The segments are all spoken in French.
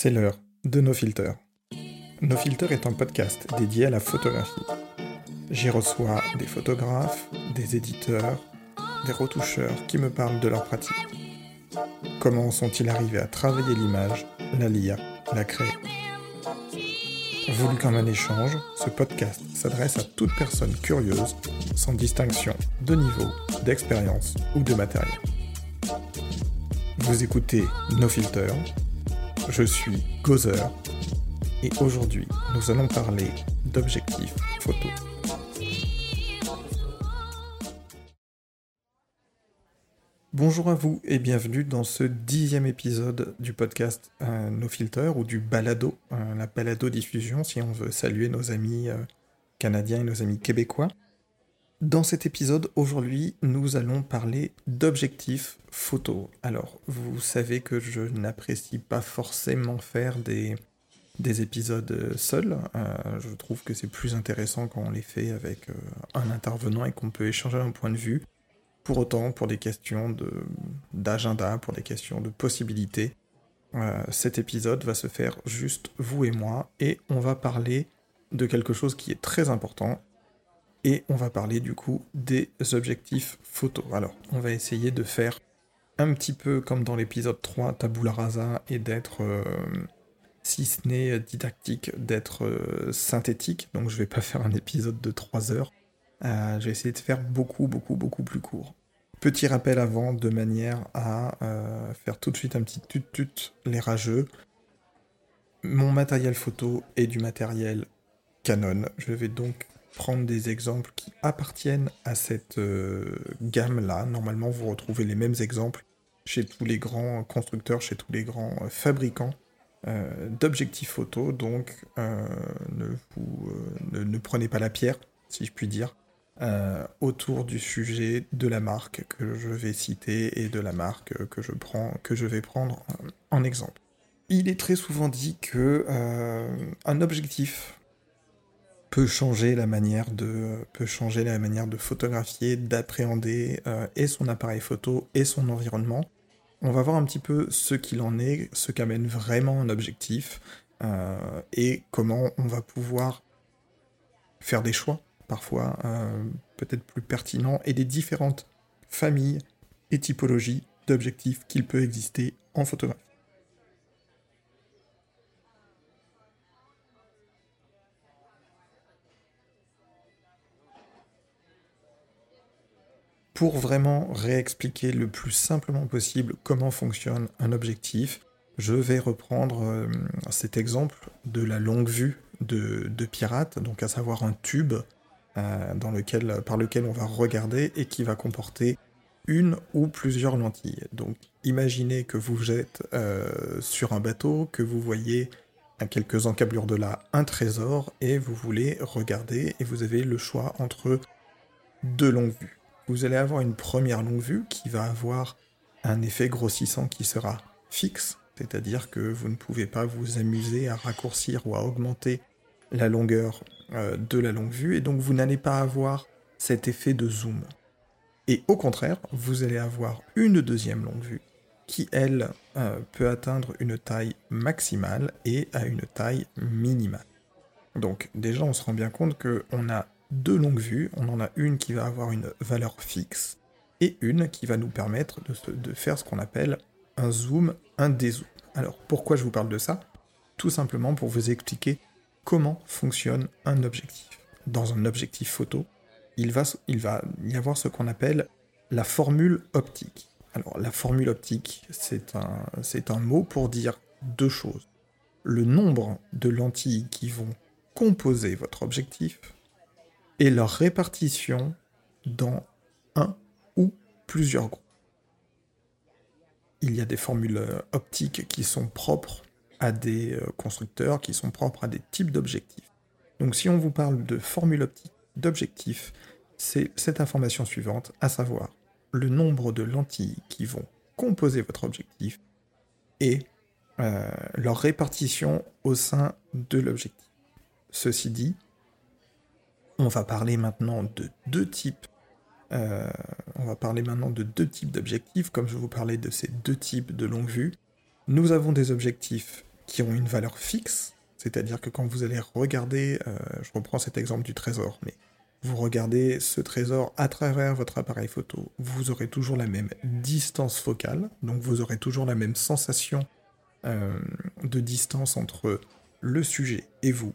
C'est l'heure de No Filter. No Filter est un podcast dédié à la photographie. J'y reçois des photographes, des éditeurs, des retoucheurs qui me parlent de leur pratique. Comment sont-ils arrivés à travailler l'image, la lire, la créer? Voulu comme un échange, ce podcast s'adresse à toute personne curieuse, sans distinction de niveau, d'expérience ou de matériel. Vous écoutez No Filter, je suis Gozer, et aujourd'hui nous allons parler d'objectifs photo. Bonjour à vous et bienvenue dans ce dixième épisode du podcast euh, No Filter ou du balado, euh, la balado diffusion si on veut saluer nos amis euh, canadiens et nos amis québécois. Dans cet épisode, aujourd'hui, nous allons parler d'objectifs photo. Alors, vous savez que je n'apprécie pas forcément faire des, des épisodes seuls. je trouve que c'est plus intéressant quand on les fait avec un intervenant et qu'on peut échanger un point de vue. Pour autant, pour des questions d'agenda, pour des questions de possibilités, euh, cet épisode va se faire juste vous et moi, et on va parler de quelque chose qui est très important, et on va parler du coup des objectifs photo. Alors, on va essayer de faire un petit peu comme dans l'épisode 3, tabula rasa, et d'être, euh, si ce n'est didactique, d'être euh, synthétique. Donc je vais pas faire un épisode de 3 heures. je vais essayer de faire beaucoup, beaucoup, beaucoup plus court. Petit rappel avant, de manière à euh, faire tout de suite un petit tut-tut les rageux. Mon matériel photo est du matériel Canon. Je vais donc prendre des exemples qui appartiennent à cette euh, gamme-là. Normalement, vous retrouvez les mêmes exemples chez tous les grands constructeurs, chez tous les grands euh, fabricants d'objectifs photo. Donc, ne, ne prenez pas la pierre, si je puis dire. Euh, autour du sujet de la marque que je vais citer et de la marque que je, prends, que je vais prendre en exemple. Il est très souvent dit que euh, un objectif peut changer la manière de peut changer la manière de photographier, d'appréhender euh, et son appareil photo et son environnement. On va voir un petit peu ce qu'il en est, ce qu'amène vraiment un objectif et comment on va pouvoir faire des choix parfois euh, peut-être plus pertinent, et des différentes familles et typologies d'objectifs qu'il peut exister en photographie. Pour vraiment réexpliquer le plus simplement possible comment fonctionne un objectif, je vais reprendre euh, cet exemple de la longue vue de, pirate, donc à savoir un tube euh, par lequel on va regarder et qui va comporter une ou plusieurs lentilles. Donc imaginez que vous êtes euh, sur un bateau, que vous voyez à quelques encablures de là un trésor et vous voulez regarder et vous avez le choix entre deux longues vues. Vous allez avoir une première longue vue qui va avoir un effet grossissant qui sera fixe, c'est-à-dire que vous ne pouvez pas vous amuser à raccourcir ou à augmenter la longueur euh, de la longue vue, et donc vous n'allez pas avoir cet effet de zoom. Et au contraire, vous allez avoir une deuxième longue vue qui, elle, euh, peut atteindre une taille maximale et à une taille minimale. Donc déjà, on se rend bien compte qu'on a deux longues vues, on en a une qui va avoir une valeur fixe et une qui va nous permettre de, faire ce qu'on appelle un zoom, un dézoom. Alors pourquoi je vous parle de ça? Tout simplement pour vous expliquer comment fonctionne un objectif. Dans un objectif photo, il va, y avoir ce qu'on appelle la formule optique. Alors la formule optique, c'est un mot pour dire deux choses. Le nombre de lentilles qui vont composer votre objectif et leur répartition dans un ou plusieurs groupes. Il y a des formules optiques qui sont propres à des euh, constructeurs qui sont propres à des types d'objectifs. Donc si on vous parle de formule optique d'objectifs, c'est cette information suivante, à savoir le nombre de lentilles qui vont composer votre objectif et euh, leur répartition au sein de l'objectif. Ceci dit, on va parler maintenant de deux types. Euh, on va parler maintenant de deux types d'objectifs, comme je vous parlais de ces deux types de longue vue. Nous avons des objectifs qui ont une valeur fixe, c'est-à-dire que quand vous allez regarder, euh, je reprends cet exemple du trésor, mais vous regardez ce trésor à travers votre appareil photo, vous aurez toujours la même distance focale, donc vous aurez toujours la même sensation euh, de distance entre le sujet et vous.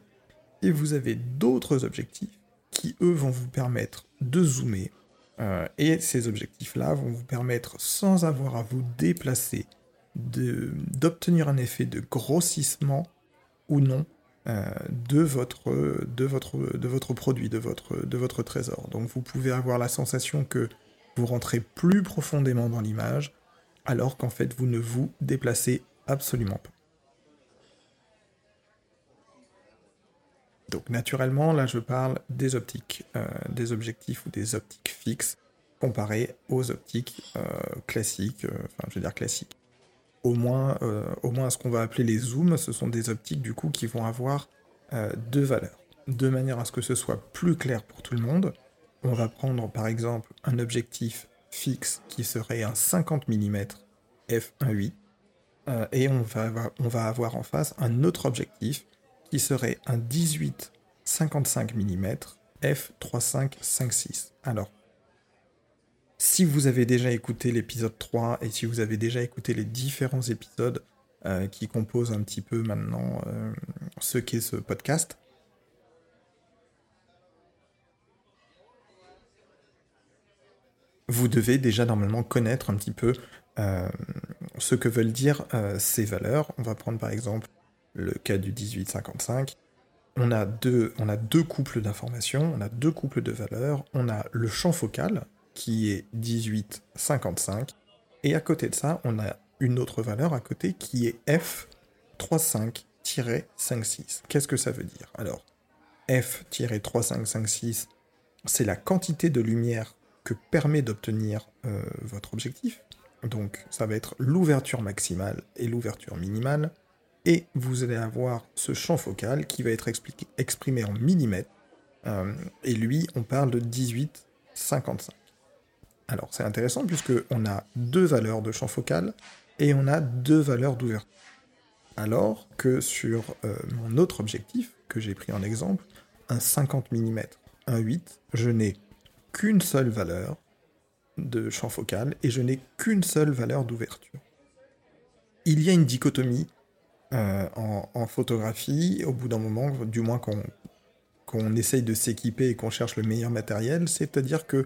Et vous avez d'autres objectifs qui, eux, vont vous permettre de zoomer. Euh, et ces objectifs-là vont vous permettre, sans avoir à vous déplacer, d'obtenir un effet de grossissement ou non euh, de, votre, de, votre, de votre produit, de votre, de votre trésor. Donc vous pouvez avoir la sensation que vous rentrez plus profondément dans l'image, alors qu'en fait vous ne vous déplacez absolument pas. Donc naturellement, là je parle des optiques, euh, des objectifs ou des optiques fixes comparés aux optiques euh, classiques, enfin je veux dire classiques au moins, euh, au moins ce qu'on va appeler les zooms, ce sont des optiques du coup qui vont avoir euh, deux valeurs. De manière à ce que ce soit plus clair pour tout le monde, on va prendre par exemple un objectif fixe qui serait un 50 mm f1.8 euh, et on va, avoir, on va avoir en face un autre objectif qui serait un 18 55 mm f3.556. Alors si vous avez déjà écouté l'épisode 3 et si vous avez déjà écouté les différents épisodes euh, qui composent un petit peu maintenant euh, ce qu'est ce podcast, vous devez déjà normalement connaître un petit peu euh, ce que veulent dire ces valeurs. On va prendre par exemple le cas du 1855. On a deux, on a deux couples d'informations, on a deux couples de valeurs, on a le champ focal, qui est 18,55. Et à côté de ça, on a une autre valeur à côté qui est F35-56. Qu'est-ce que ça veut dire? Alors, F-3556, c'est la quantité de lumière que permet d'obtenir euh, votre objectif. Donc ça va être l'ouverture maximale et l'ouverture minimale. Et vous allez avoir ce champ focal qui va être exprimé en millimètres. Euh, et lui, on parle de 18,55. Alors c'est intéressant puisque on a deux valeurs de champ focal et on a deux valeurs d'ouverture. Alors que sur euh, mon autre objectif que j'ai pris en exemple, un 50 mm, un 8, je n'ai qu'une seule valeur de champ focal et je n'ai qu'une seule valeur d'ouverture. Il y a une dichotomie euh, en, photographie, au bout d'un moment, du moins qu'on essaye de s'équiper et qu'on cherche le meilleur matériel, c'est-à-dire que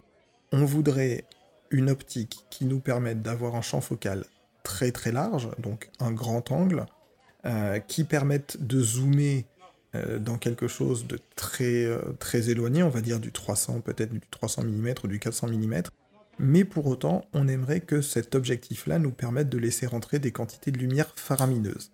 on voudrait une optique qui nous permette d'avoir un champ focal très très large, donc un grand angle, euh, qui permette de zoomer euh, dans quelque chose de très, très éloigné, on va dire du 300, peut-être du 300 mm ou du 400 mm, mais pour autant, on aimerait que cet objectif-là nous permette de laisser rentrer des quantités de lumière faramineuses.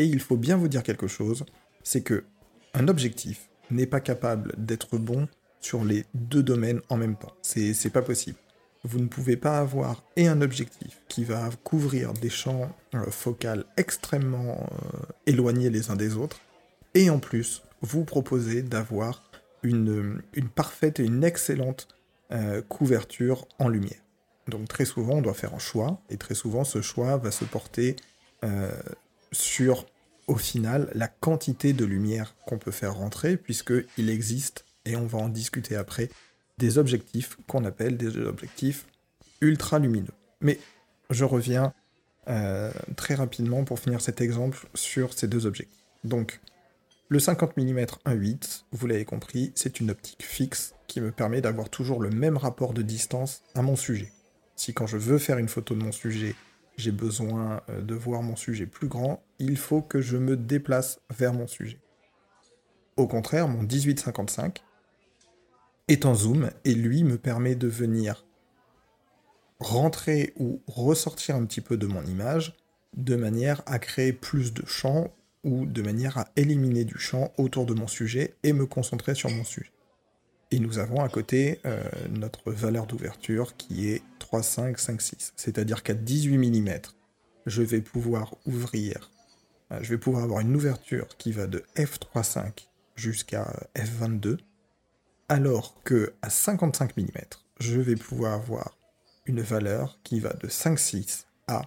Et il faut bien vous dire quelque chose, c'est que un objectif n'est pas capable d'être bon sur les deux domaines en même temps. C'est pas possible. Vous ne pouvez pas avoir et un objectif qui va couvrir des champs euh, focaux extrêmement euh, éloignés les uns des autres, et en plus vous proposer d'avoir une, parfaite et une excellente euh, couverture en lumière. Donc très souvent on doit faire un choix, et très souvent ce choix va se porter sur, au final, la quantité de lumière qu'on peut faire rentrer, puisqu'il existe et on va en discuter après, des objectifs qu'on appelle des objectifs ultra lumineux. Mais je reviens euh, très rapidement pour finir cet exemple sur ces deux objectifs. Donc, le 50 mm 1.8, vous l'avez compris, c'est une optique fixe qui me permet d'avoir toujours le même rapport de distance à mon sujet. Si quand je veux faire une photo de mon sujet, j'ai besoin euh, de voir mon sujet plus grand, il faut que je me déplace vers mon sujet. Au contraire, mon 1855, est en zoom et lui me permet de venir rentrer ou ressortir un petit peu de mon image de manière à créer plus de champ ou de manière à éliminer du champ autour de mon sujet et me concentrer sur mon sujet. Et nous avons à côté euh, notre valeur d'ouverture qui est 3,556. C'est-à-dire qu'à 18 mm, je vais pouvoir ouvrir, euh, je vais pouvoir avoir une ouverture qui va de f3.5 jusqu'à f22 alors que à 55 mm, je vais pouvoir avoir une valeur qui va de 5,6 à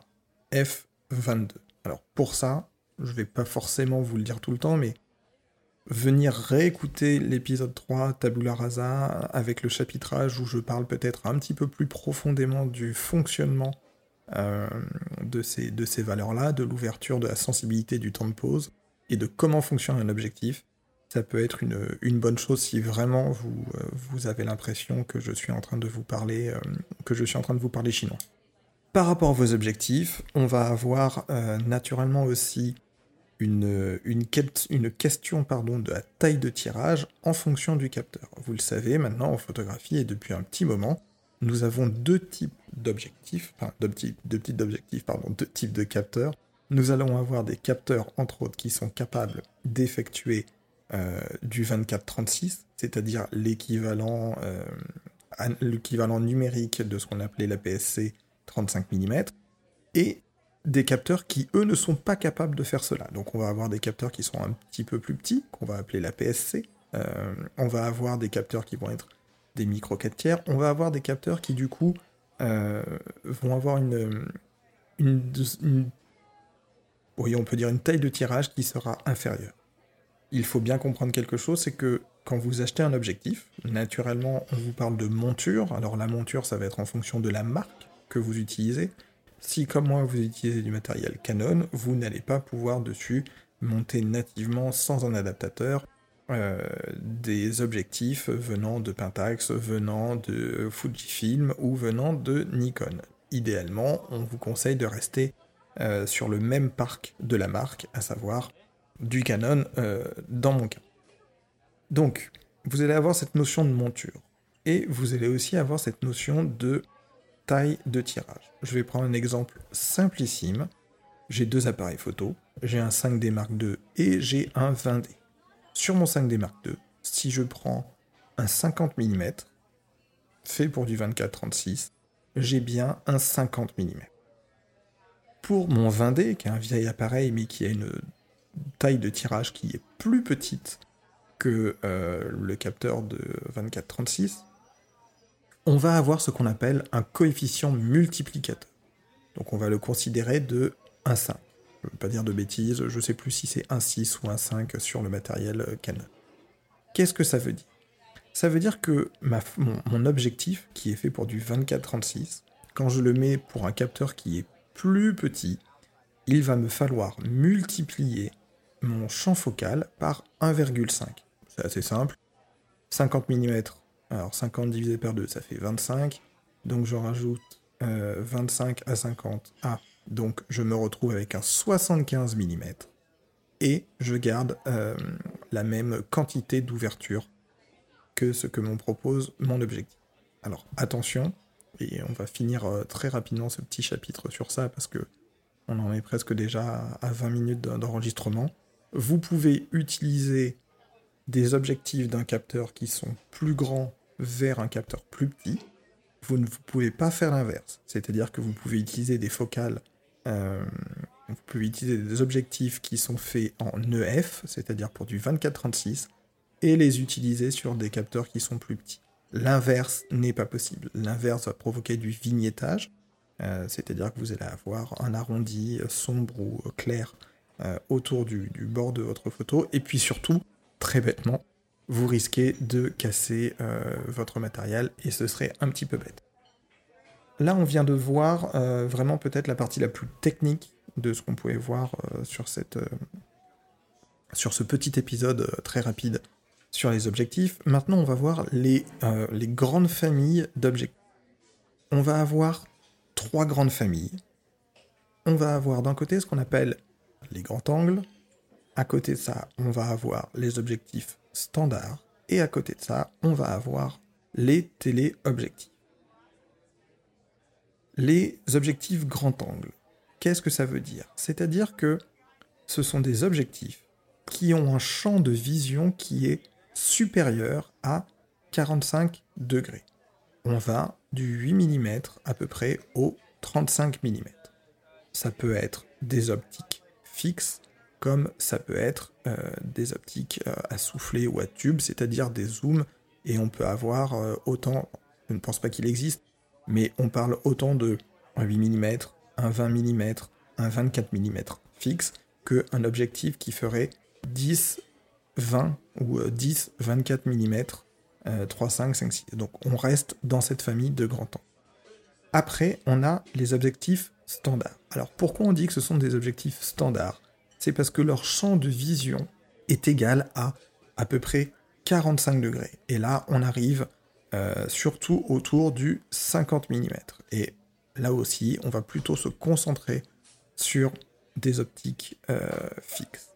f22. Alors pour ça, je vais pas forcément vous le dire tout le temps, mais venir réécouter l'épisode 3, Tabula Rasa, avec le chapitrage où je parle peut-être un petit peu plus profondément du fonctionnement euh, de ces, de ces valeurs-là, de l'ouverture, de la sensibilité du temps de pause, et de comment fonctionne un objectif. Ça peut être une, une bonne chose si vraiment vous, euh, vous avez l'impression que je suis en train de vous parler, euh, que je suis en train de vous parler chinois. Par rapport à vos objectifs, on va avoir naturellement aussi une, une, question pardon, de la taille de tirage en fonction du capteur. Vous le savez, maintenant en photographie et depuis un petit moment, nous avons deux types d'objectifs, enfin deux types d'objectifs, pardon, deux types de capteurs. Nous allons avoir des capteurs, entre autres, qui sont capables d'effectuer euh, du 24-36, c'est-à-dire l'équivalent euh, l'équivalent numérique de ce qu'on appelait la PSC 35 mm, et des capteurs qui, eux, ne sont pas capables de faire cela. Donc on va avoir des capteurs qui sont un petit peu plus petits, qu'on va appeler la PSC. Euh, on va avoir des capteurs qui vont être des micro 4 tiers. On va avoir des capteurs qui, du coup, euh, vont avoir une, une, peut dire une taille de tirage qui sera inférieure. Il faut bien comprendre quelque chose, c'est que quand vous achetez un objectif, naturellement, on vous parle de monture. Alors la monture, ça va être en fonction de la marque que vous utilisez. Si, comme moi, vous utilisez du matériel Canon, vous n'allez pas pouvoir dessus monter nativement sans un adaptateur euh, des objectifs venant de Pentax, venant de Fujifilm ou venant de Nikon. Idéalement, on vous conseille de rester euh, sur le même parc de la marque, à savoir du Canon euh, dans mon cas. Donc, vous allez avoir cette notion de monture. Et vous allez aussi avoir cette notion de taille de tirage. Je vais prendre un exemple simplissime. J'ai deux appareils photo, j'ai un 5D Mark II et j'ai un 20D. Sur mon 5D Mark II, si je prends un 50 mm, fait pour du 24-36, j'ai bien un 50 mm. Pour mon 20D, qui est un vieil appareil mais qui a une taille de tirage qui est plus petite que euh, le capteur de 24-36, on va avoir ce qu'on appelle un coefficient multiplicateur. Donc on va le considérer de 1,5. Je ne veux pas dire de bêtises, je ne sais plus si c'est 1,6 ou 1,5 sur le matériel euh, Canon. Qu'est-ce que ça veut dire? Ça veut dire que mon, objectif, qui est fait pour du 24-36, quand je le mets pour un capteur qui est plus petit, il va me falloir multiplier mon champ focal par 1,5. C'est assez simple. 50 mm alors 50 divisé par 2, ça fait 25. Donc je rajoute 25 euh, à 50 à. Donc je me retrouve avec un 75 mm. Et je garde euh, la même quantité d'ouverture que ce que m'en propose mon objectif. Alors attention, et on va finir euh, très rapidement ce petit chapitre sur ça parce que on en est presque déjà à 20 minutes d'enregistrement. Vous pouvez utiliser des objectifs d'un capteur qui sont plus grands vers un capteur plus petit, vous ne pouvez pas faire l'inverse. C'est-à-dire que vous pouvez utiliser des focales, euh, vous pouvez utiliser des objectifs qui sont faits en EF, c'est-à-dire pour du 24-36, et les utiliser sur des capteurs qui sont plus petits. L'inverse n'est pas possible. L'inverse va provoquer du vignettage, euh, c'est-à-dire que vous allez avoir un arrondi sombre ou clair euh, autour du, bord de votre photo, et puis surtout, très bêtement, vous risquez de casser euh, votre matériel et ce serait un petit peu bête. Là, on vient de voir euh, vraiment peut-être la partie la plus technique de ce qu'on pouvait voir euh, sur, cette, sur ce petit épisode très rapide sur les objectifs. Maintenant, on va voir les, les grandes familles d'objectifs. On va avoir trois grandes familles. On va avoir d'un côté ce qu'on appelle les grands angles. À côté de ça, on va avoir les objectifs standard. Et à côté de ça, on va avoir les téléobjectifs. Les objectifs grand angle. Qu'est-ce que ça veut dire? C'est-à-dire que ce sont des objectifs qui ont un champ de vision qui est supérieur à 45 degrés. On va du 8 mm à peu près au 35 mm. Ça peut être des optiques fixes comme ça peut être euh, des optiques euh, à souffler ou à tube, c'est-à-dire des zooms, et on peut avoir euh, autant, je ne pense pas qu'il existe, mais on parle autant de un 8 mm, un 20 mm, un 24 mm fixe, qu'un objectif qui ferait 10, 20 ou 10, 24 mm, 3, 5, 5, 6. Donc on reste dans cette famille de grands temps. Après, on a les objectifs standards. Alors pourquoi on dit que ce sont des objectifs standards? C'est parce que leur champ de vision est égal à à peu près 45 degrés. Et là, on arrive euh, surtout autour du 50 mm. Et là aussi, on va plutôt se concentrer sur des optiques euh, fixes.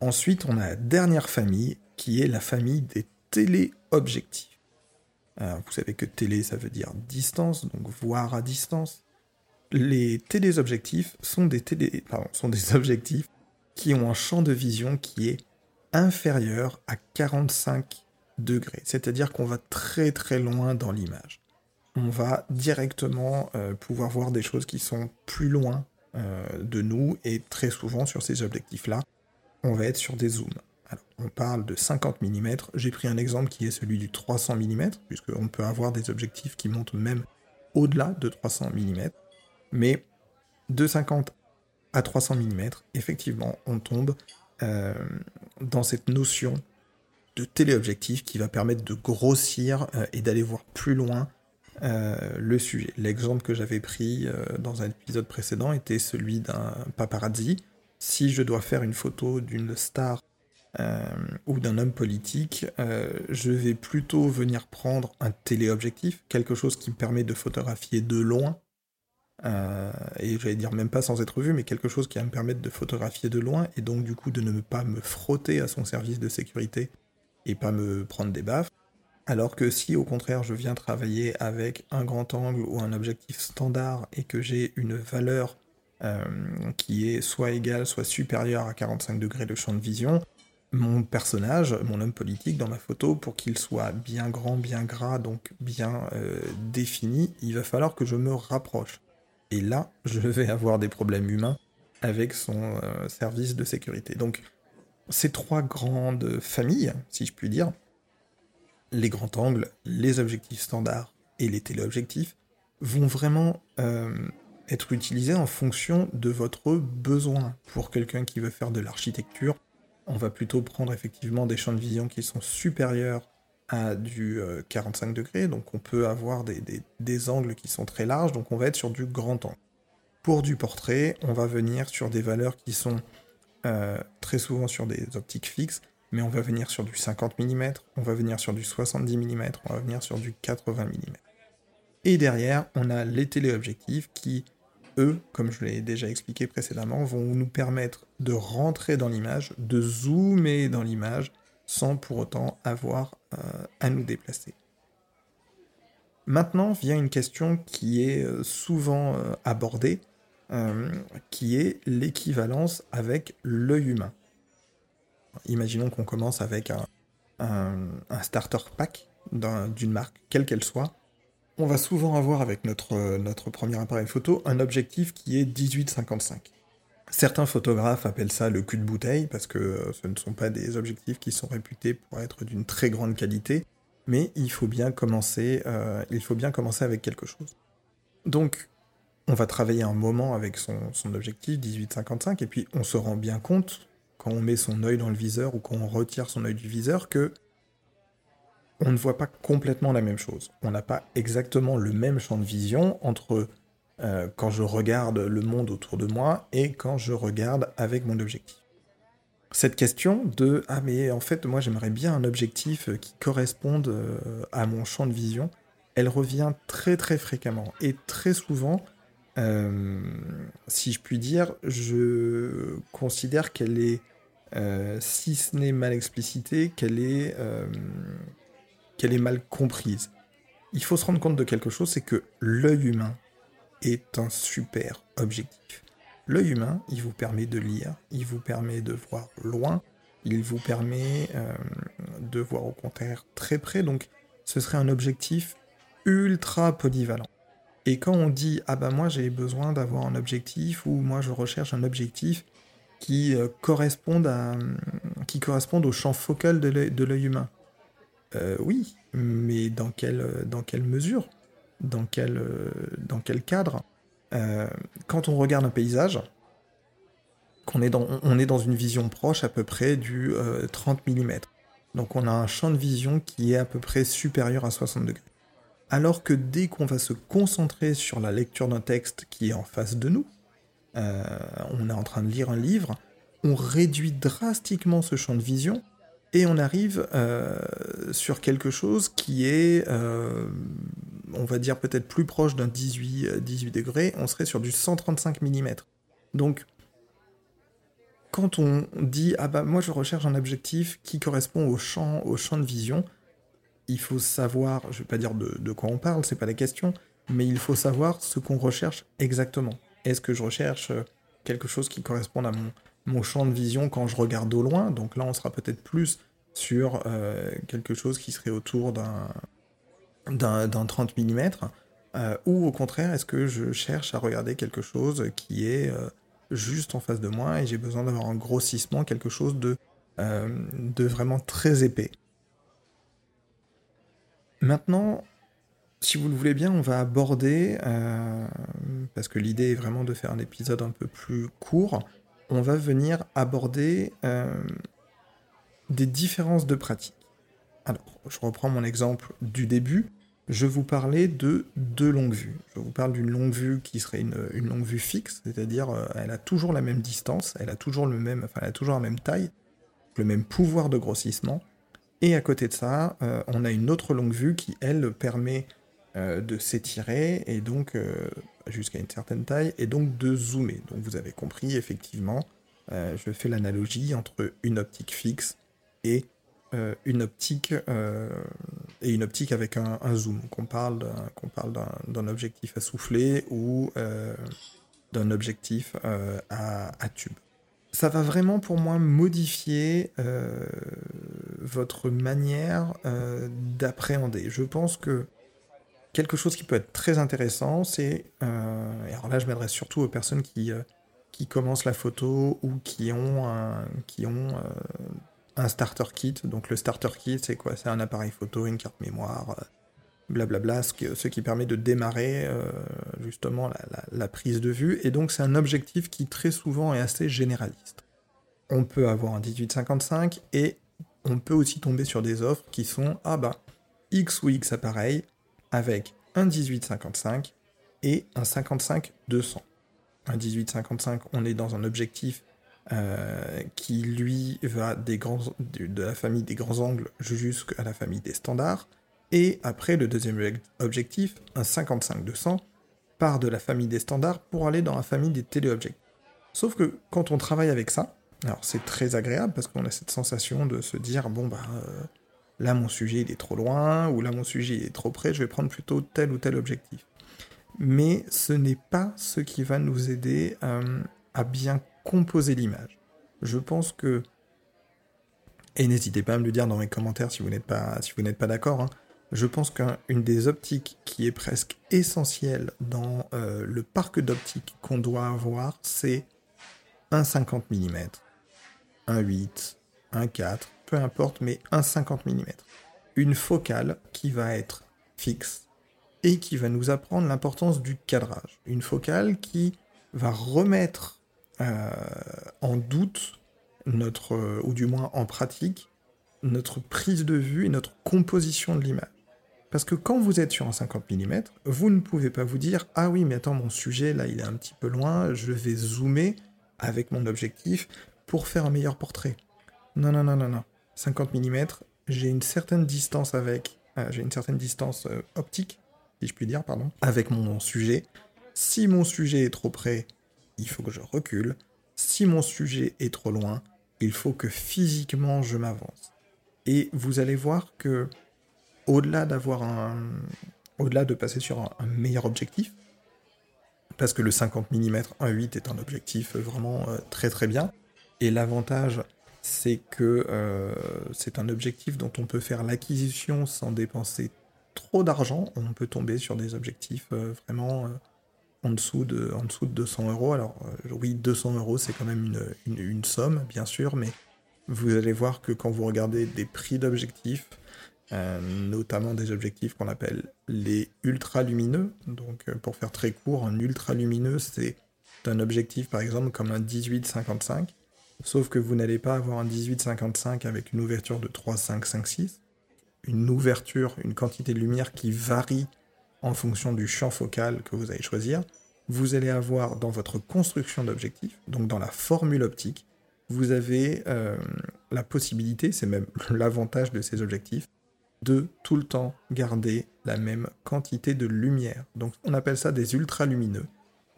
Ensuite, on a la dernière famille qui est la famille des téléobjectifs. vous savez que télé, ça veut dire distance, donc voir à distance. Les téléobjectifs sont des, télé... sont des objectifs qui ont un champ de vision qui est inférieur à 45 degrés. C'est-à-dire qu'on va très très loin dans l'image. On va directement euh, pouvoir voir des choses qui sont plus loin euh, de nous et très souvent sur ces objectifs-là, on va être sur des zooms. On parle de 50 mm. J'ai pris un exemple qui est celui du 300 mm, puisqu'on peut avoir des objectifs qui montent même au-delà de 300 mm. Mais de 50 à 300 mm, effectivement, on tombe euh, dans cette notion de téléobjectif qui va permettre de grossir euh, et d'aller voir plus loin euh, le sujet. L'exemple que j'avais pris dans un épisode précédent était celui d'un paparazzi. Si je dois faire une photo d'une star ou d'un homme politique, je vais plutôt venir prendre un téléobjectif, quelque chose qui me permet de photographier de loin euh, et j'allais dire même pas sans être vu, mais quelque chose qui va me permettre de photographier de loin et donc du coup de ne pas me frotter à son service de sécurité et pas me prendre des baffes. Alors que si au contraire je viens travailler avec un grand angle ou un objectif standard et que j'ai une valeur euh, qui est soit égale, soit supérieure à 45 degrés de champ de vision, mon personnage, mon homme politique dans ma photo, pour qu'il soit bien grand, bien gras, donc bien euh, défini, il va falloir que je me rapproche. Et là, je vais avoir des problèmes humains avec son euh, service de sécurité. Donc, ces trois grandes familles, si je puis dire, les grands angles, les objectifs standards et les téléobjectifs, vont vraiment euh, être utilisés en fonction de votre besoin. Pour quelqu'un qui veut faire de l'architecture, on va plutôt prendre effectivement des champs de vision qui sont supérieurs à du 45 euh, degrés, donc on peut avoir des, angles qui sont très larges, donc on va être sur du grand angle. Pour du portrait, on va venir sur des valeurs qui sont euh, très souvent sur des optiques fixes, mais on va venir sur du 50 mm, on va venir sur du 70 mm, on va venir sur du 80 mm. Et derrière, on a les téléobjectifs qui, eux, comme je l'ai déjà expliqué précédemment, vont nous permettre de rentrer dans l'image, de zoomer dans l'image, sans pour autant avoir à nous déplacer. Maintenant vient une question qui est euh, souvent euh, abordée, qui est l'équivalence avec l'œil humain. Imaginons qu'on commence avec un, starter pack d'une marque, quelle qu'elle soit. On va souvent avoir avec notre, notre premier appareil photo un objectif qui est 1855. Certains photographes appellent ça le cul de bouteille parce que euh, ce ne sont pas des objectifs qui sont réputés pour être d'une très grande qualité, mais il faut bien commencer, euh, il faut bien commencer avec quelque chose. Donc, on va travailler un moment avec son, objectif 18-55 et puis on se rend bien compte quand on met son œil dans le viseur ou quand on retire son œil du viseur que on ne voit pas complètement la même chose. On n'a pas exactement le même champ de vision entre euh, quand je regarde le monde autour de moi et quand je regarde avec mon objectif. Cette question de ah mais en fait moi j'aimerais bien un objectif qui corresponde euh, à mon champ de vision, elle revient très très fréquemment et très souvent, euh, si je puis dire, je considère qu'elle est, si ce n'est mal explicitée, qu'elle est, qu'elle est mal comprise. Il faut se rendre compte de quelque chose, c'est que l'œil humain un super objectif. L'œil humain, il vous permet de lire, il vous permet de voir loin, il vous permet euh, de voir au contraire très près, donc ce serait un objectif ultra polyvalent. Et quand on dit ah ben moi j'ai besoin d'avoir un objectif ou moi je recherche un objectif qui euh, corresponde à qui au champ focal de l'œil humain. Euh, oui, mais dans quelle, dans quelle mesure? Dans quel, euh, dans quel cadre. Euh, quand on regarde un paysage, est dans, on est dans une vision proche à peu près du 30 mm. Donc on a un champ de vision qui est à peu près supérieur à 60 degrés. Alors que dès qu'on va se concentrer sur la lecture d'un texte qui est en face de nous, on est en train de lire un livre, on réduit drastiquement ce champ de vision et on arrive euh, sur quelque chose qui est, euh, on va dire peut-être plus proche d'un 18, 18 degrés, on serait sur du 135 mm. Donc, quand on dit ah bah moi je recherche un objectif qui correspond au champ, au champ de vision, il faut savoir, je vais pas dire de, de quoi on parle, c'est pas la question, mais il faut savoir ce qu'on recherche exactement. Est-ce que je recherche quelque chose qui correspond à mon, mon champ de vision quand je regarde au loin? Donc là, on sera peut-être plus sur euh, quelque chose qui serait autour d'un, d'un, 30 mm. Euh, ou au contraire, est-ce que je cherche à regarder quelque chose qui est euh, juste en face de moi et j'ai besoin d'avoir un grossissement, quelque chose de, de vraiment très épais. Maintenant, si vous le voulez bien, on va aborder, parce que l'idée est vraiment de faire un épisode un peu plus court, on va venir aborder des différences de pratique. Alors, je reprends mon exemple du début. Je vous parlais de deux longues vues. Je vous parle d'une longue vue qui serait une, longue vue fixe, c'est-à-dire euh, elle a toujours la même distance, elle a toujours le même, enfin elle a toujours la même taille, le même pouvoir de grossissement. Et à côté de ça, euh, on a une autre longue vue qui, elle, permet de s'étirer et donc jusqu'à une certaine taille, et donc de zoomer. Donc vous avez compris, effectivement, euh, je fais l'analogie entre une optique fixe et euh, une optique euh, et une optique avec un, zoom. Qu'on parle qu'on parle d'un objectif à souffler ou d'un objectif à, à, tube. Ça va vraiment pour moi modifier votre manière d'appréhender. Je pense que quelque chose qui peut être très intéressant, c'est, euh, et alors là je m'adresse surtout aux personnes qui, euh, qui commencent la photo ou qui ont un, qui ont, euh, un starter kit. Donc le starter kit, c'est quoi? C'est un appareil photo, une carte mémoire, blablabla, ce, ce qui permet de démarrer justement la, la, prise de vue. Et donc c'est un objectif qui très souvent est assez généraliste. On peut avoir un 1855 et on peut aussi tomber sur des offres qui sont, ah bah, X ou X appareil, avec un 1855 et un 55-200. Un 1855, on est dans un objectif euh, qui lui va de, la famille des grands angles jusqu'à la famille des standards. Et après, le deuxième objectif, un 55-200, part de la famille des standards pour aller dans la famille des téléobjectifs. Sauf que quand on travaille avec ça, alors c'est très agréable parce qu'on a cette sensation de se dire, bon bah... Euh, là mon sujet il est trop loin, ou là mon sujet il est trop près, je vais prendre plutôt tel ou tel objectif. Mais ce n'est pas ce qui va nous aider euh, à bien composer l'image. Je pense que, et n'hésitez pas à me le dire dans mes commentaires si vous n'êtes pas, d'accord, hein, je pense qu'une des optiques qui est presque essentielle dans euh, le parc d'optiques qu'on doit avoir, c'est un 50 mm, un 8, un 4, peu importe, mais un 50 mm. Une focale qui va être fixe et qui va nous apprendre l'importance du cadrage. Une focale qui va remettre en doute notre, euh, ou du moins en pratique, notre prise de vue et notre composition de l'image. Parce que quand vous êtes sur un 50 mm, vous ne pouvez pas vous dire Ah oui, mais attends, mon sujet là il est un petit peu loin, je vais zoomer avec mon objectif pour faire un meilleur portrait. Non, non, non, non, non. 50 mm, j'ai une certaine distance avec, euh, j'ai une certaine distance euh, optique, si je puis dire, pardon, avec mon sujet. Si mon sujet est trop près, il faut que je recule. Si mon sujet est trop loin, il faut que physiquement je m'avance. Et vous allez voir que, au-delà d'avoir un, au-delà de passer sur un, meilleur objectif, parce que le 50 mm 1.8 est un objectif vraiment euh, très très bien, et l'avantage c'est que euh, c'est un objectif dont on peut faire l'acquisition sans dépenser trop d'argent. On peut tomber sur des objectifs euh, vraiment en, dessous de, en dessous de 200 euros. Alors oui, 200 euros, c'est quand même une, somme, bien sûr, mais vous allez voir que quand vous regardez des prix d'objectifs, notamment des objectifs qu'on appelle les ultra lumineux, donc pour faire très court, un ultra lumineux, c'est d'un objectif par exemple comme un 18-55, sauf que vous n'allez pas avoir un 18-55 avec une ouverture de 3-5-5-6, une ouverture, une quantité de lumière qui varie en fonction du champ focal que vous allez choisir. Vous allez avoir dans votre construction d'objectif, donc dans la formule optique, vous avez euh, la possibilité, c'est même l'avantage de ces objectifs, de tout le temps garder la même quantité de lumière. Donc on appelle ça des ultralumineux.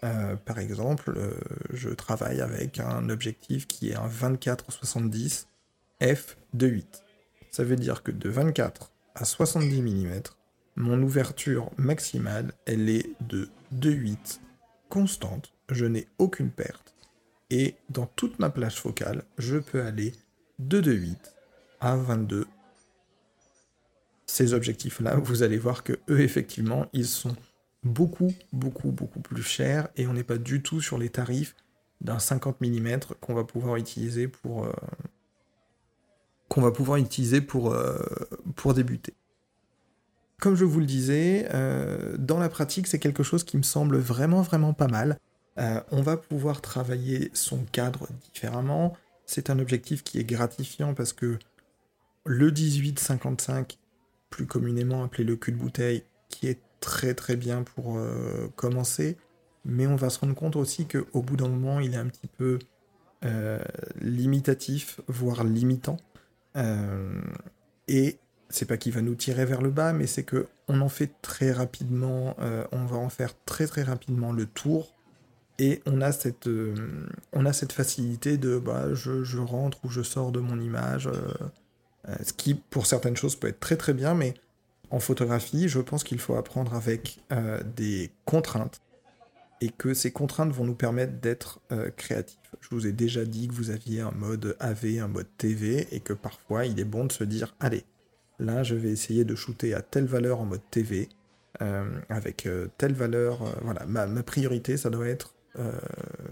Euh, par exemple, euh, je travaille avec un objectif qui est un 24-70 f2.8. Ça veut dire que de 24 à 70 mm, mon ouverture maximale, elle est de 2.8 constante. Je n'ai aucune perte. Et dans toute ma plage focale, je peux aller de 2.8 à 22. Ces objectifs-là, vous allez voir que eux, effectivement, ils sont beaucoup, beaucoup, beaucoup plus chers et on n'est pas du tout sur les tarifs d'un 50 mm qu'on va pouvoir utiliser pour euh, qu'on va pouvoir utiliser pour, euh, pour débuter. Comme je vous le disais, euh, dans la pratique, c'est quelque chose qui me semble vraiment, vraiment pas mal. on va pouvoir travailler son cadre différemment. C'est un objectif qui est gratifiant parce que le 18-55, plus communément appelé le cul de bouteille, qui est très très bien pour euh, commencer, mais on va se rendre compte aussi qu'au bout d'un moment, il est un petit peu euh, limitatif, voire limitant. Euh, et c'est pas qu'il va nous tirer vers le bas, mais c'est que on en fait très rapidement, on va en faire très très rapidement le tour. Et on a cette, on a cette facilité de bah, je, je, rentre ou je sors de mon image, ce qui pour certaines choses peut être très très bien, mais en photographie, je pense qu'il faut apprendre avec euh, des contraintes et que ces contraintes vont nous permettre d'être euh, créatifs. Je vous ai déjà dit que vous aviez un mode AV, un mode TV et que parfois il est bon de se dire allez, là je vais essayer de shooter à telle valeur en mode TV euh, avec telle valeur. voilà, ma, priorité ça doit être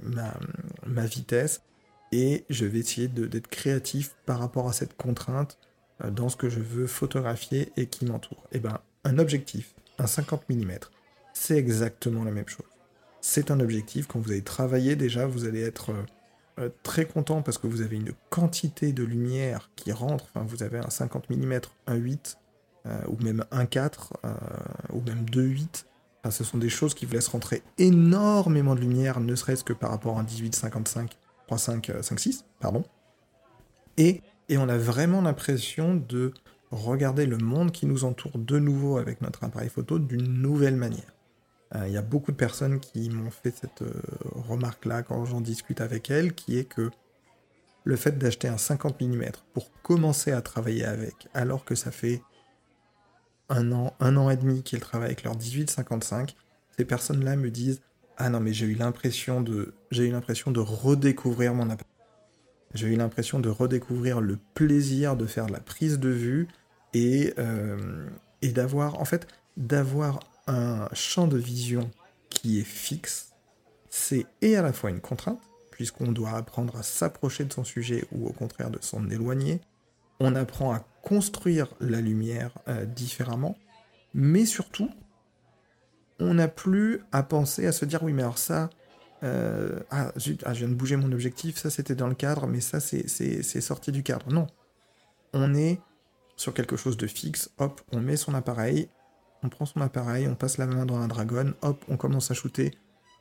ma, vitesse et je vais essayer d'être créatif par rapport à cette contrainte euh, dans ce que je veux photographier et qui m'entoure. Et eh ben, un objectif, un 50 mm, c'est exactement la même chose. C'est un objectif, quand vous allez travailler déjà, vous allez être euh, euh, très content parce que vous avez une quantité de lumière qui rentre, vous avez un 50 mm, un 8, ou même un 4, ou même 2 8. Enfin, ce sont des choses qui vous laissent rentrer énormément de lumière, ne serait-ce que par rapport à un 18 55 35 56, pardon. Et et on a vraiment l'impression de regarder le monde qui nous entoure de nouveau avec notre appareil photo d'une nouvelle manière. Euh, il y a beaucoup de personnes qui m'ont fait cette euh, remarque-là quand j'en discute avec elles, qui est que le fait d'acheter un 50 mm pour commencer à travailler avec, alors que ça fait un an, un an et demi qu'ils travaillent avec leur 18-55, ces personnes-là me disent Ah non, mais j'ai eu l'impression de, j'ai eu l'impression de redécouvrir mon appareil j'ai eu l'impression de redécouvrir le plaisir de faire la prise de vue et, euh, et d'avoir, en fait, d'avoir un champ de vision qui est fixe. C'est et à la fois une contrainte, puisqu'on doit apprendre à s'approcher de son sujet ou au contraire de s'en éloigner. On apprend à construire la lumière euh, différemment, mais surtout, on n'a plus à penser à se dire oui mais alors ça, euh, ah, ah, je viens de bouger mon objectif, ça c'était dans le cadre, mais ça c'est sorti du cadre. Non. On est sur quelque chose de fixe, hop, on met son appareil, on prend son appareil, on passe la main dans un dragon, hop, on commence à shooter.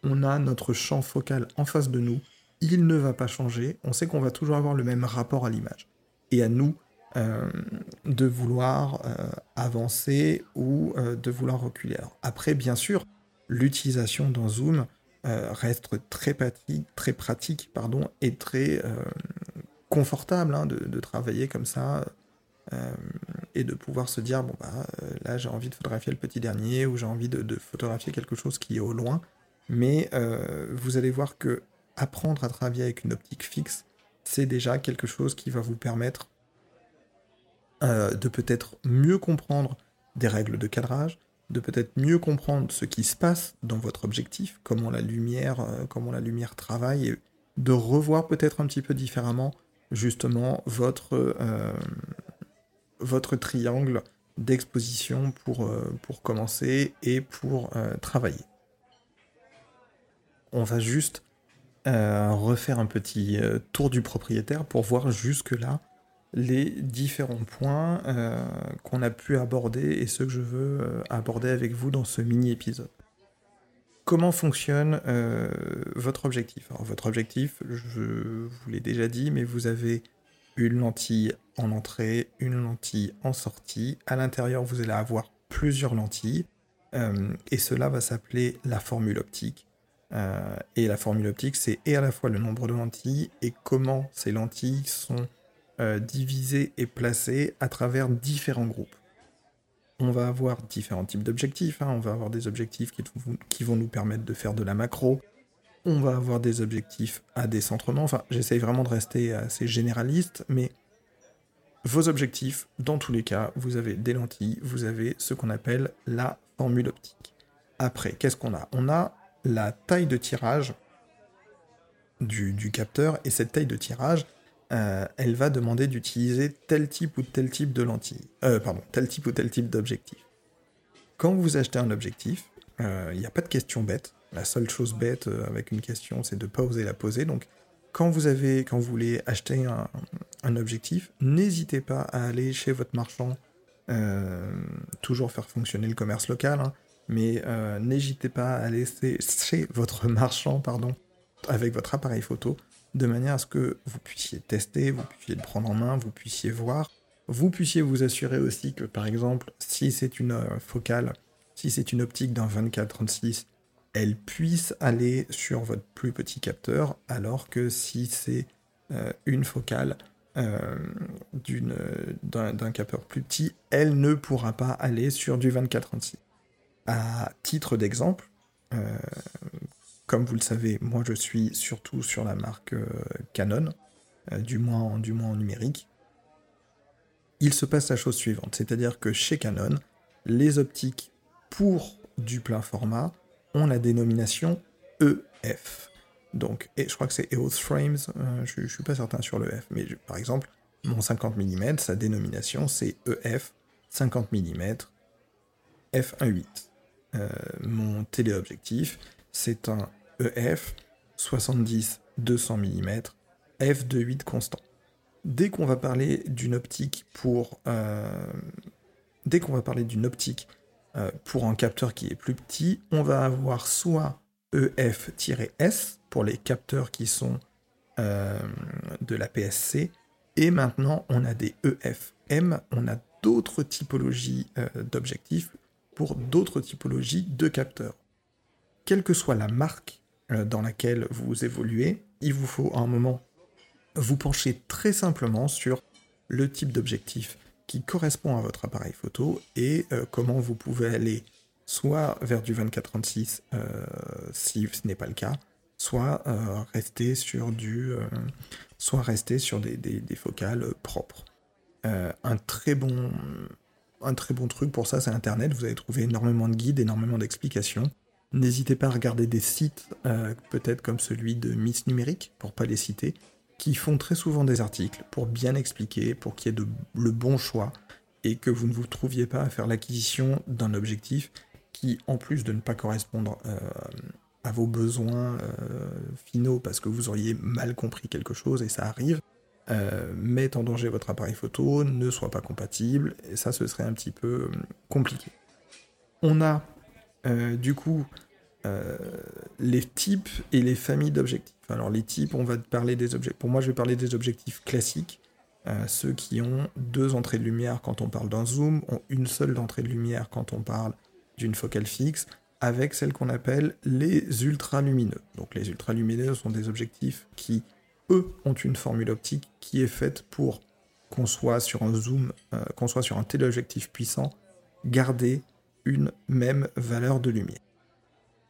On a notre champ focal en face de nous, il ne va pas changer, on sait qu'on va toujours avoir le même rapport à l'image. Et à nous euh, de vouloir euh, avancer ou de vouloir reculer. après, bien sûr, l'utilisation d'un zoom, euh, reste très pratique, très pratique pardon, et très euh, confortable hein, de, travailler comme ça euh, et de pouvoir se dire bon bah là j'ai envie de photographier le petit dernier ou j'ai envie de, photographier quelque chose qui est au loin. Mais vous allez voir que apprendre à travailler avec une optique fixe, c'est déjà quelque chose qui va vous permettre de peut-être mieux comprendre des règles de cadrage, de peut-être mieux comprendre ce qui se passe dans votre objectif, comment la lumière, euh, comment la lumière travaille, et de revoir peut-être un petit peu différemment justement votre, euh, votre triangle d'exposition pour, euh, pour commencer et pour travailler. On va juste refaire un petit tour du propriétaire pour voir jusque-là les différents points qu'on a pu aborder et ceux que je veux aborder avec vous dans ce mini-épisode. Comment fonctionne votre objectif? Alors votre objectif, je vous l'ai déjà dit, mais vous avez une lentille en entrée, une lentille en sortie. À l'intérieur, vous allez avoir plusieurs lentilles. Euh, et cela va s'appeler la formule optique. Euh, et la formule optique, c'est et à la fois le nombre de lentilles et comment ces lentilles sont euh, divisées et placées à travers différents groupes. On va avoir différents types d'objectifs. Hein. On va avoir des objectifs qui vont nous permettre de faire de la macro, on va avoir des objectifs à décentrement. Enfin, j'essaye vraiment de rester assez généraliste, mais vos objectifs, dans tous les cas, vous avez des lentilles, vous avez ce qu'on appelle la formule optique. Après, qu'est-ce qu'on a? On a la taille de tirage du, capteur, et cette taille de tirage, euh, elle va demander d'utiliser tel type ou tel type de lentille. Euh, pardon, tel type ou tel type d'objectif. Quand vous achetez un objectif, il euh, n'y a pas de question bête. La seule chose bête euh, avec une question, c'est de ne pas oser la poser. Donc, quand vous, avez, quand vous voulez acheter un, objectif, n'hésitez pas à aller chez votre marchand, euh, toujours faire fonctionner le commerce local, hein, mais euh, n'hésitez pas à aller chez votre marchand, pardon, avec votre appareil photo, de manière à ce que vous puissiez tester, vous puissiez le prendre en main, vous puissiez voir, vous puissiez vous assurer aussi que, par exemple, si c'est une focale, si c'est une optique d'un 24-36, elle puisse aller sur votre plus petit capteur, alors que si c'est euh, une focale euh, d'un capteur plus petit, elle ne pourra pas aller sur du 24-36. À titre d'exemple, euh, comme vous le savez, moi je suis surtout sur la marque Canon, du moins en numérique. Il se passe la chose suivante, c'est-à-dire que chez Canon, les optiques pour du plein format la dénomination EF. Donc, et je crois que c'est EOS Frames, euh, je, ne suis pas certain sur le F, mais par exemple, mon 50 mm, sa dénomination c'est EF 50 mm f1.8. Euh, mon téléobjectif, c'est un EF 70 200 mm f2.8 constant. Dès qu'on va parler d'une optique pour, euh, dès qu'on va parler d'une optique euh, pour un capteur qui est plus petit, on va avoir soit EF-S pour les capteurs qui sont euh, de la PSC, et maintenant on a des EF-M, on a d'autres typologies euh, d'objectifs pour d'autres typologies de capteurs. Quelle que soit la marque dans laquelle vous évoluez, il vous faut à un moment vous pencher très simplement sur le type d'objectif qui correspond à votre appareil photo et euh, comment vous pouvez aller soit vers du 24-36 euh, si ce n'est pas le cas, soit euh, rester sur du, soit rester sur des, focales propres. un très bon, un très bon truc pour ça, c'est Internet. Vous allez trouver énormément de guides, énormément d'explications. N'hésitez pas à regarder des sites, peut-être comme celui de Miss Numérique, pour pas les citer, qui font très souvent des articles pour bien expliquer, pour qu'il y ait le bon choix et que vous ne vous trouviez pas à faire l'acquisition d'un objectif qui, en plus de ne pas correspondre euh, à vos besoins euh, finaux parce que vous auriez mal compris quelque chose et ça arrive, euh, met en danger votre appareil photo, ne soit pas compatible, et ça ce serait un petit peu compliqué. On a du coup les types et les familles d'objectifs. Alors les types, on va parler des objectifs. Pour moi, je vais parler des objectifs classiques. Euh, ceux qui ont deux entrées de lumière quand on parle d'un zoom, ont une seule entrée de lumière quand on parle d'une focale fixe, avec celles qu'on appelle les ultralumineux. Donc les ultralumineux sont des objectifs qui, eux, ont une formule optique qui est faite pour qu'on soit sur un zoom, euh, qu'on soit sur un téléobjectif puissant, garder une même valeur de lumière.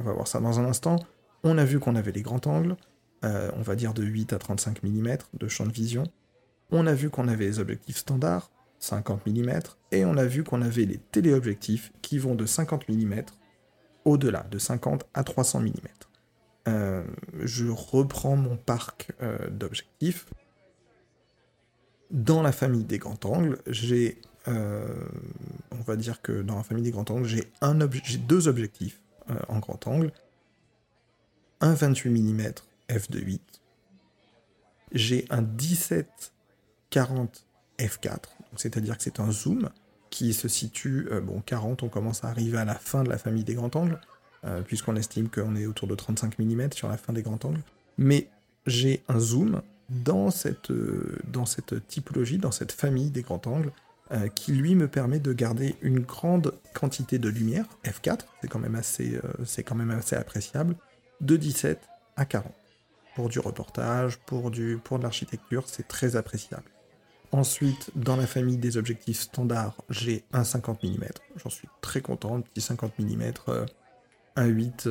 On va voir ça dans un instant. On a vu qu'on avait les grands angles, euh, on va dire de 8 à 35 mm de champ de vision. On a vu qu'on avait les objectifs standards, 50 mm, et on a vu qu'on avait les téléobjectifs qui vont de 50 mm au-delà, de 50 à 300 mm. Euh, je reprends mon parc euh, d'objectifs. Dans la famille des grands angles, j'ai, on va dire que dans la famille des grands angles, j'ai, deux objectifs en grand angle, un 28 mm f2.8. J'ai un 1740 f4, c'est-à-dire que c'est un zoom qui se situe, euh, bon 40 on commence à arriver à la fin de la famille des grands angles, euh, puisqu'on estime qu'on est autour de 35 mm sur la fin des grands angles, mais j'ai un zoom dans cette, euh, dans cette typologie, dans cette famille des grands angles, qui lui me permet de garder une grande quantité de lumière, f4, c'est quand, même assez, c'est quand même assez appréciable, de 17 à 40. Pour du reportage, pour, du, pour de l'architecture, c'est très appréciable. Ensuite, dans la famille des objectifs standards, j'ai un 50 mm. J'en suis très content, petit 50 mm, un 8,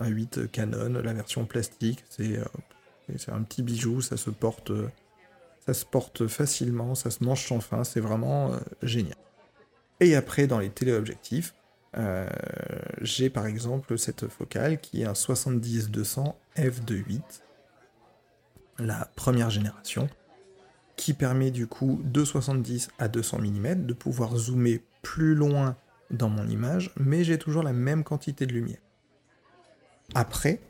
un 8 Canon, la version plastique. Euh, c'est un petit bijou, ça se porte, ça se porte facilement, ça se mange sans fin, c'est vraiment euh, génial. Et après, dans les téléobjectifs, euh, j'ai par exemple cette focale qui est un 70-200 f2.8, la première génération qui permet du coup de 70 à 200 mm de pouvoir zoomer plus loin dans mon image, mais j'ai toujours la même quantité de lumière. Après,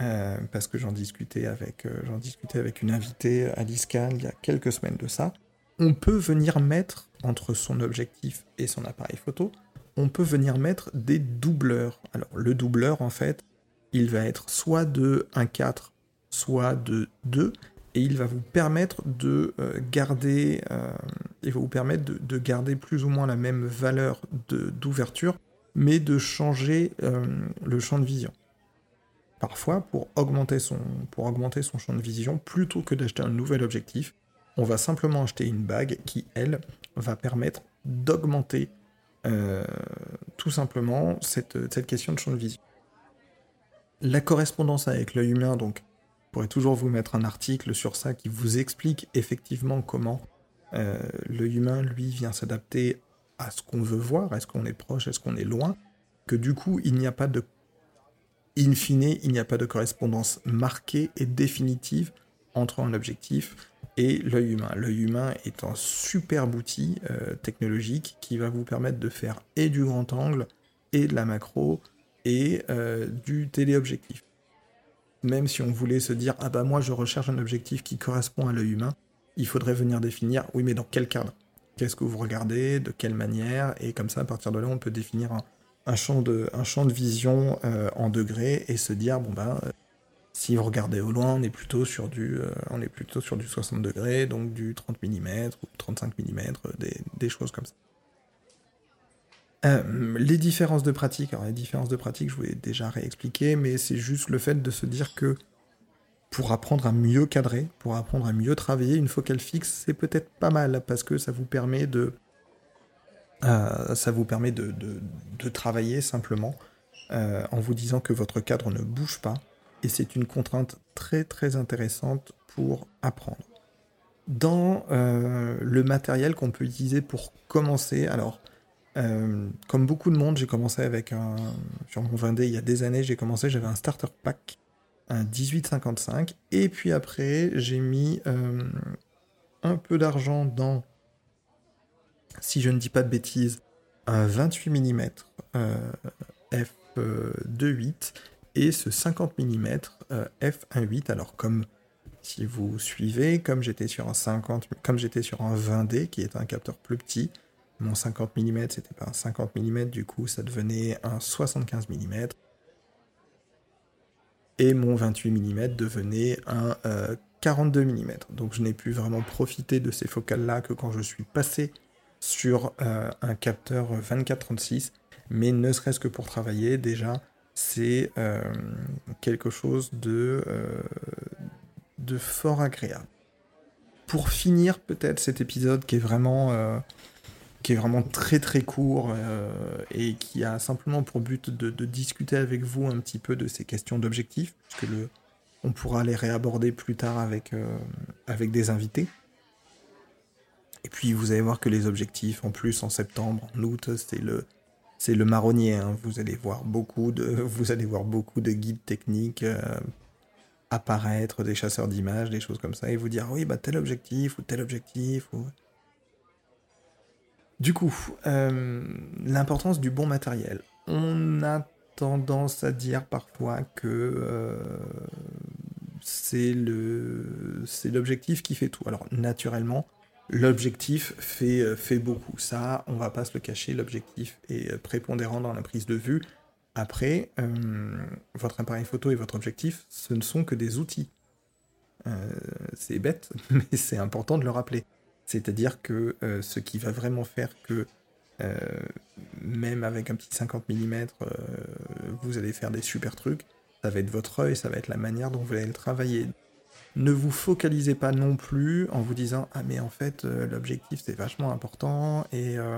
euh, parce que j'en discutais avec euh, discutais avec une invitée à l'ISCAN il y a quelques semaines de ça, on peut venir mettre entre son objectif et son appareil photo, on peut venir mettre des doubleurs. Alors le doubleur en fait, il va être soit de 1.4, soit de 2, et il va vous permettre de euh, garder, il va vous permettre de, garder plus ou moins la même valeur d'ouverture, mais de changer le champ de vision. Parfois, pour augmenter, son, pour augmenter son champ de vision, plutôt que d'acheter un nouvel objectif, on va simplement acheter une bague qui, elle, va permettre d'augmenter tout simplement cette, cette question de champ de vision. La correspondance avec l'œil humain, donc je pourrais toujours vous mettre un article sur ça qui vous explique effectivement comment euh, le humain, lui, vient s'adapter à ce qu'on veut voir, est-ce qu'on est proche, est-ce qu'on est loin, que du coup, il n'y a pas de... In fine, il n'y a pas de correspondance marquée et définitive entre un objectif et l'œil humain. L'œil humain est un superbe outil euh, technologique qui va vous permettre de faire et du grand angle, et de la macro, et euh, du téléobjectif. Même si on voulait se dire ah bah moi je recherche un objectif qui correspond à l'œil humain, il faudrait venir définir oui mais dans quel cadre? Qu'est-ce que vous regardez? De quelle manière? Et comme ça, à partir de là, on peut définir un, un champ de vision euh, en degrés et se dire bon ben si vous regardez au loin, on est plutôt sur du, euh, on est plutôt sur du 60 degrés, donc du 30 mm ou 35 mm, des, choses comme ça. Euh, les différences de pratique, alors les différences de pratique, je vous l'ai déjà réexpliqué, mais c'est juste le fait de se dire que pour apprendre à mieux cadrer, pour apprendre à mieux travailler, une focale fixe, c'est peut-être pas mal parce que ça vous permet de, euh, ça vous permet de, travailler simplement euh, en vous disant que votre cadre ne bouge pas, et c'est une contrainte très très intéressante pour apprendre. Dans le matériel qu'on peut utiliser pour commencer, alors euh, comme beaucoup de monde, j'ai commencé avec un. Sur mon 20D, il y a des années, j'ai commencé, j'avais un starter pack, un 1855. Et puis après, j'ai mis euh, un peu d'argent dans, si je ne dis pas de bêtises, un 28 mm f2.8 et ce 50 mm f1.8. Alors, comme si vous suivez, comme j'étais sur un 50, comme j'étais sur un 20D qui est un capteur plus petit, mon 50 mm, c'était pas un 50 mm, du coup, ça devenait un 75 mm. Et mon 28 mm devenait un 42 euh, mm. Donc je n'ai pu vraiment profiter de ces focales-là que quand je suis passé sur euh, un capteur 24-36. Mais ne serait-ce que pour travailler, déjà, c'est euh, quelque chose de, de fort agréable. Pour finir peut-être cet épisode qui est vraiment qui est vraiment très très court euh, et qui a simplement pour but de, discuter avec vous un petit peu de ces questions d'objectifs, puisque le, on pourra les réaborder plus tard avec, euh, avec des invités. Et puis vous allez voir que les objectifs, en plus en septembre, en août, c'est le, c'est le marronnier. Hein. Vous allez voir beaucoup de, vous allez voir beaucoup de guides techniques euh, apparaître, des chasseurs d'images, des choses comme ça, et vous dire oui bah tel objectif ou tel objectif ou du coup, euh, l'importance du bon matériel. On a tendance à dire parfois que euh, c'est l'objectif qui fait tout. Alors naturellement, l'objectif fait, euh, fait beaucoup. Ça, on va pas se le cacher, l'objectif est prépondérant dans la prise de vue. Après, euh, votre appareil photo et votre objectif, ce ne sont que des outils. Euh, c'est bête, mais c'est important de le rappeler. C'est-à-dire que ce qui va vraiment faire que même avec un petit 50 mm, vous allez faire des super trucs, ça va être votre œil, ça va être la manière dont vous allez le travailler. Ne vous focalisez pas non plus en vous disant ah mais en fait euh, l'objectif c'est vachement important et, euh,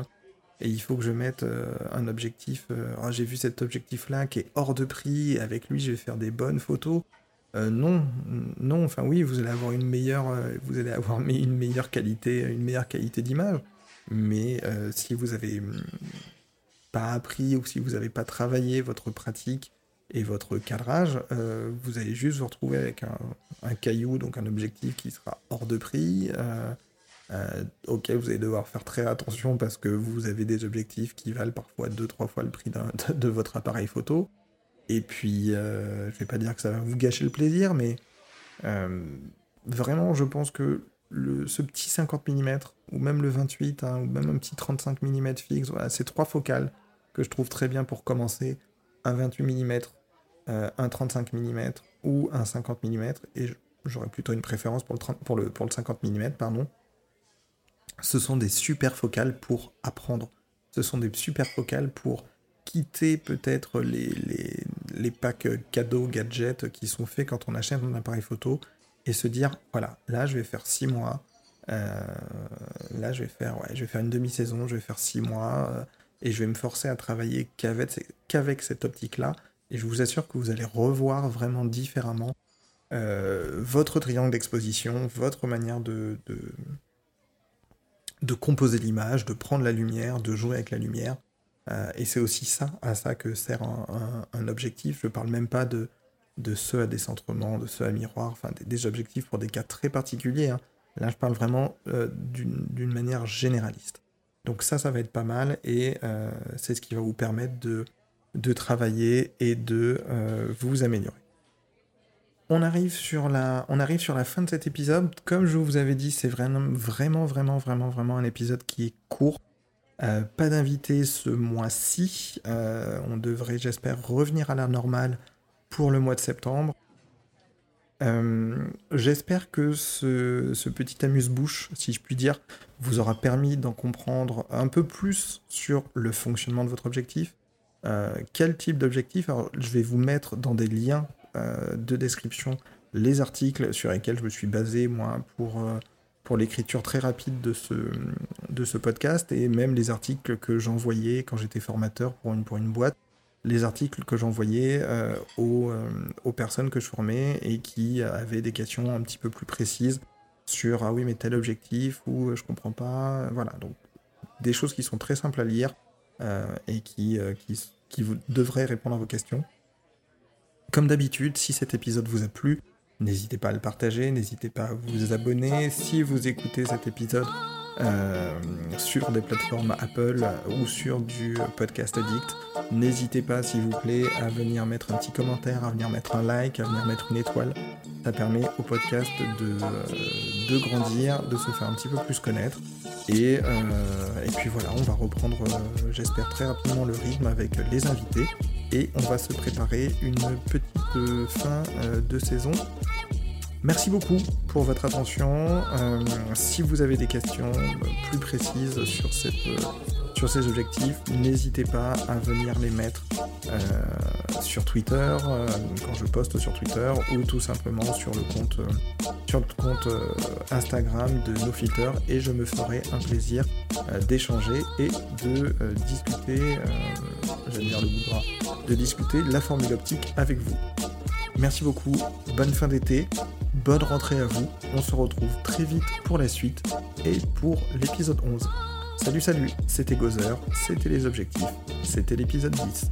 et, il faut que je mette euh, un objectif. Ah, j'ai vu cet objectif là qui est hors de prix et avec lui je vais faire des bonnes photos. non, non. Enfin oui, vous allez avoir une meilleure, vous allez avoir une meilleure qualité, une meilleure qualité d'image. Mais si vous avez hum, pas appris ou si vous n'avez pas travaillé votre pratique et votre cadrage, euh, vous allez juste vous retrouver avec un, caillou, donc un objectif qui sera hors de prix, euh, euh, auquel vous allez devoir faire très attention parce que vous avez des objectifs qui valent parfois 2-3 fois le prix de, votre appareil photo. Et puis, je vais pas dire que ça va vous gâcher le plaisir, mais vraiment, je pense que le, ce petit 50 mm, ou même le 28, hein, ou même un petit 35 mm fixe, voilà, c'est trois focales que je trouve très bien pour commencer. Un 28 mm, euh, un 35 mm ou un 50 mm, et j'aurais plutôt une préférence pour le, pour le, pour le 50 mm, pardon. Ce sont des super focales pour apprendre. Ce sont des super focales pour quitter peut-être les, les, les, packs cadeaux, gadgets qui sont faits quand on achète un appareil photo et se dire voilà, là je vais faire 6 mois, euh, là je vais faire, ouais, je vais faire une demi-saison, je vais faire 6 mois euh, et je vais me forcer à travailler qu'avec, qu'avec cette optique-là et je vous assure que vous allez revoir vraiment différemment euh, votre triangle d'exposition, votre manière de, de, composer l'image, de prendre la lumière, de jouer avec la lumière. Euh, et c'est aussi ça, à ça que sert un, objectif. Je ne parle même pas de, de ceux à décentrement, de ceux à miroir, enfin des, objectifs pour des cas très particuliers. Hein. Là, je parle vraiment euh, d'une manière généraliste. Donc ça, ça va être pas mal et c'est ce qui va vous permettre de de travailler et de euh, vous améliorer. On arrive, sur la, on arrive sur la fin de cet épisode. Comme je vous avais dit, c'est vraiment, vraiment, vraiment, vraiment, vraiment un épisode qui est court. Euh, pas d'invité ce mois-ci. Euh, on devrait, j'espère, revenir à la normale pour le mois de septembre. j'espère que ce, ce, petit amuse-bouche, si je puis dire, vous aura permis d'en comprendre un peu plus sur le fonctionnement de votre objectif, euh, quel type d'objectif? Alors, je vais vous mettre dans des liens euh, de description les articles sur lesquels je me suis basé, moi, pour, euh, pour l'écriture très rapide de ce, de ce podcast, et même les articles que j'envoyais quand j'étais formateur pour une, pour une boîte, les articles que j'envoyais aux, aux, personnes que je formais et qui avaient des questions un petit peu plus précises sur ah oui mais tel objectif ou je comprends pas voilà. Donc des choses qui sont très simples à lire et qui, euh, qui vous devrait répondre à vos questions. Comme d'habitude, si cet épisode vous a plu, n'hésitez pas à le partager, n'hésitez pas à vous abonner. Si vous écoutez cet épisode euh, sur des plateformes Apple ou sur du podcast addict, n'hésitez pas, s'il vous plaît, à venir mettre un petit commentaire, à venir mettre un like, à venir mettre une étoile. Ça permet au podcast de, de grandir, de se faire un petit peu plus connaître. Et, euh, et puis voilà, on va reprendre, euh, j'espère, très rapidement le rythme avec les invités. Et on va se préparer une petite euh, fin de saison. Merci beaucoup pour votre attention. si vous avez des questions plus précises sur cette sur ces objectifs, n'hésitez pas à venir les mettre euh, sur Twitter, euh, quand je poste sur Twitter, ou tout simplement sur le compte, euh, Instagram de NoFilter, et je me ferai un plaisir d'échanger et de discuter, de discuter la formule optique avec vous. Merci beaucoup, bonne fin d'été, bonne rentrée à vous, on se retrouve très vite pour la suite et pour l'épisode 11. Salut salut, c'était Gozer, c'était les objectifs, c'était l'épisode 10.